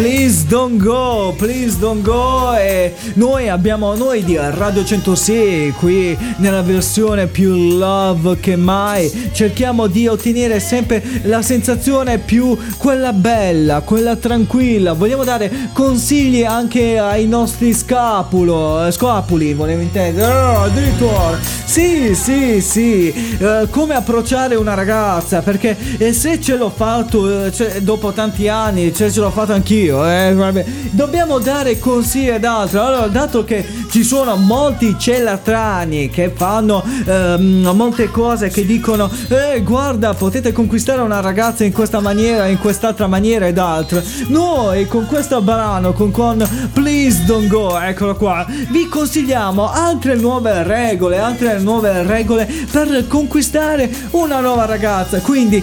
Please don't go, please don't go. E noi abbiamo noi di Radio 106 qui nella versione più love che mai. Cerchiamo di ottenere sempre la sensazione più quella bella, quella tranquilla. Vogliamo dare consigli anche ai nostri scapulo, eh, scapuli, volevo intendere. Oh, addirittura. Sì, sì, sì. Eh, come approcciare una ragazza? Perché eh, se ce l'ho fatto cioè, dopo tanti anni, cioè, ce l'ho fatto anch'io, eh, vabbè. dobbiamo dare consigli ed altro. Allora, dato che ci sono molti celatrani che fanno ehm, molte cose che dicono, eh, guarda, potete conquistare una ragazza in questa maniera, in quest'altra maniera ed altre. Noi con questo brano, con, con Please Don't Go, eccolo qua, vi consigliamo altre nuove regole, altre nuove regole per conquistare una nuova ragazza. Quindi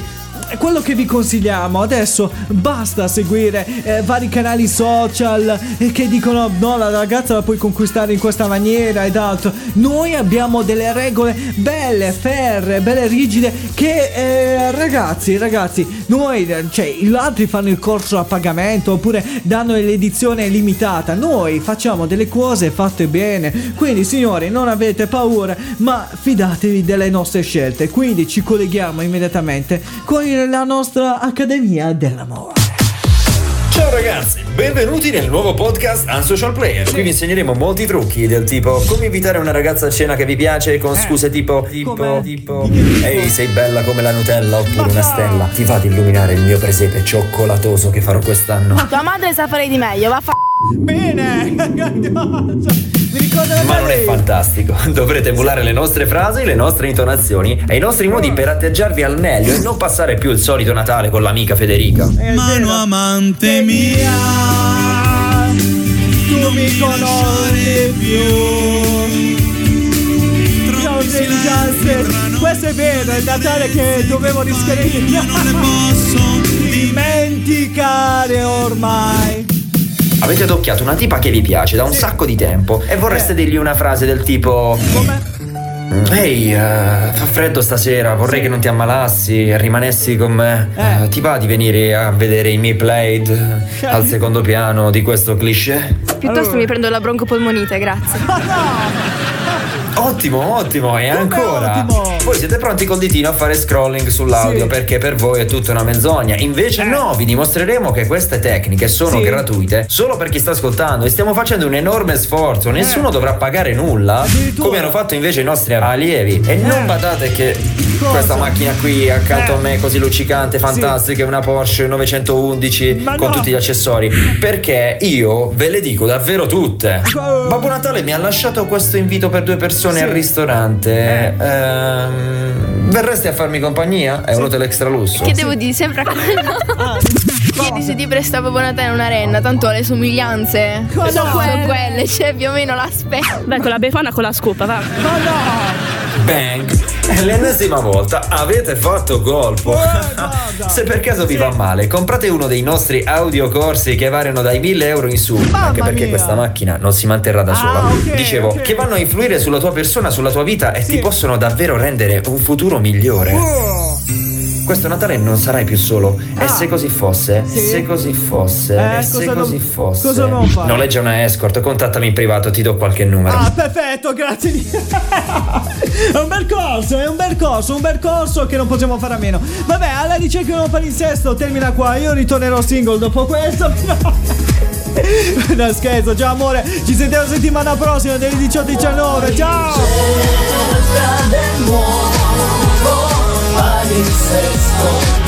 quello che vi consigliamo. Adesso basta seguire eh, vari canali social eh, che dicono no la ragazza la puoi conquistare in questa maniera ed altro. Noi abbiamo delle regole belle ferre belle rigide che eh, ragazzi ragazzi noi cioè gli altri fanno il corso a pagamento oppure danno l'edizione limitata. Noi facciamo delle cose fatte bene. Quindi signori non avete paura ma fidatevi delle nostre scelte. Quindi ci colleghiamo immediatamente con la nostra Accademia dell'Amore. Ciao ragazzi, benvenuti nel nuovo podcast Unsocial Player. Qui vi insegneremo molti trucchi del tipo come invitare una ragazza a cena che vi piace con scuse tipo tipo tipo Ehi, sei bella come la Nutella oppure una stella. Ti va di illuminare il mio presepe cioccolatoso che farò quest'anno. Tua madre sa fare di meglio, va a fa... Bene! Mi ricordo la Ma non è fantastico. Dovrete emulare le nostre frasi, le nostre intonazioni e i nostri modi per atteggiarvi al meglio e non passare più il solito Natale con l'amica Federica. È vero. amante mia, tu mi conosci più. Ciao Giants, questo è vero, è il Natale che dovevo rischiare dimenticare ormai. Avete adocchiato una tipa che vi piace da un sacco di tempo e vorreste dirgli una frase del tipo Come? Ehi, eh, fa freddo stasera, vorrei che non ti ammalassi e rimanessi con me. Eh. Eh, ti va di venire a vedere i miei played al secondo piano di questo cliché? Piuttosto mi prendo la broncopolmonite, grazie. Ottimo, ottimo, e Come ancora. ottimo? Voi siete pronti col ditino a fare scrolling sull'audio Sì. perché per voi è tutta una menzogna. Invece no, vi dimostreremo che queste tecniche sono Sì. gratuite solo per chi sta ascoltando e stiamo facendo un enorme sforzo. Nessuno dovrà pagare nulla, come hanno fatto invece i nostri allievi. E non badate che Cosa? questa macchina qui accanto Eh. a me, così luccicante, fantastica, è una Porsche 911 Ma con no. tutti gli accessori. Perché io ve le dico davvero tutte. Babbo Natale mi ha lasciato questo invito per due persone Sì. al ristorante. Ehm, verresti a farmi compagnia? È un hotel extra lusso. Che devo dire, sembra quello. Ah, Chiedi se ti presta Babbo Natale una renna, tanto le somiglianze Ma sono no. quelle, quelle, cioè più o meno l'aspetto. Dai, con la befana con la scopa, va. ma no! Bang! È l'ennesima volta avete fatto colpo. guarda. Se per caso vi va male, comprate uno dei nostri audiocorsi che variano dai 1000 euro in su. anche perché mia. questa macchina non si manterrà da Ah, sola. ok, Dicevo, ok. che vanno a influire sulla tua persona, sulla tua vita e Sì. ti possono davvero rendere un futuro migliore. Oh. Questo Natale non sarai più solo. E Ah. se così fosse? Sì. Se così fosse? Eh, e se così non- fosse? cosa non fare? Noleggia una escort, contattami in privato, ti do qualche numero. Ah, perfetto, grazie di... È un bel corso, è un bel corso, un bel corso che non possiamo fare a meno. Vabbè, alla ricerca di un palinsesto termina qua. Io ritornerò single dopo questo. No, scherzo, ciao amore. Ci sentiamo settimana prossima dalle 18-19. Ciao! Del nuovo palinsesto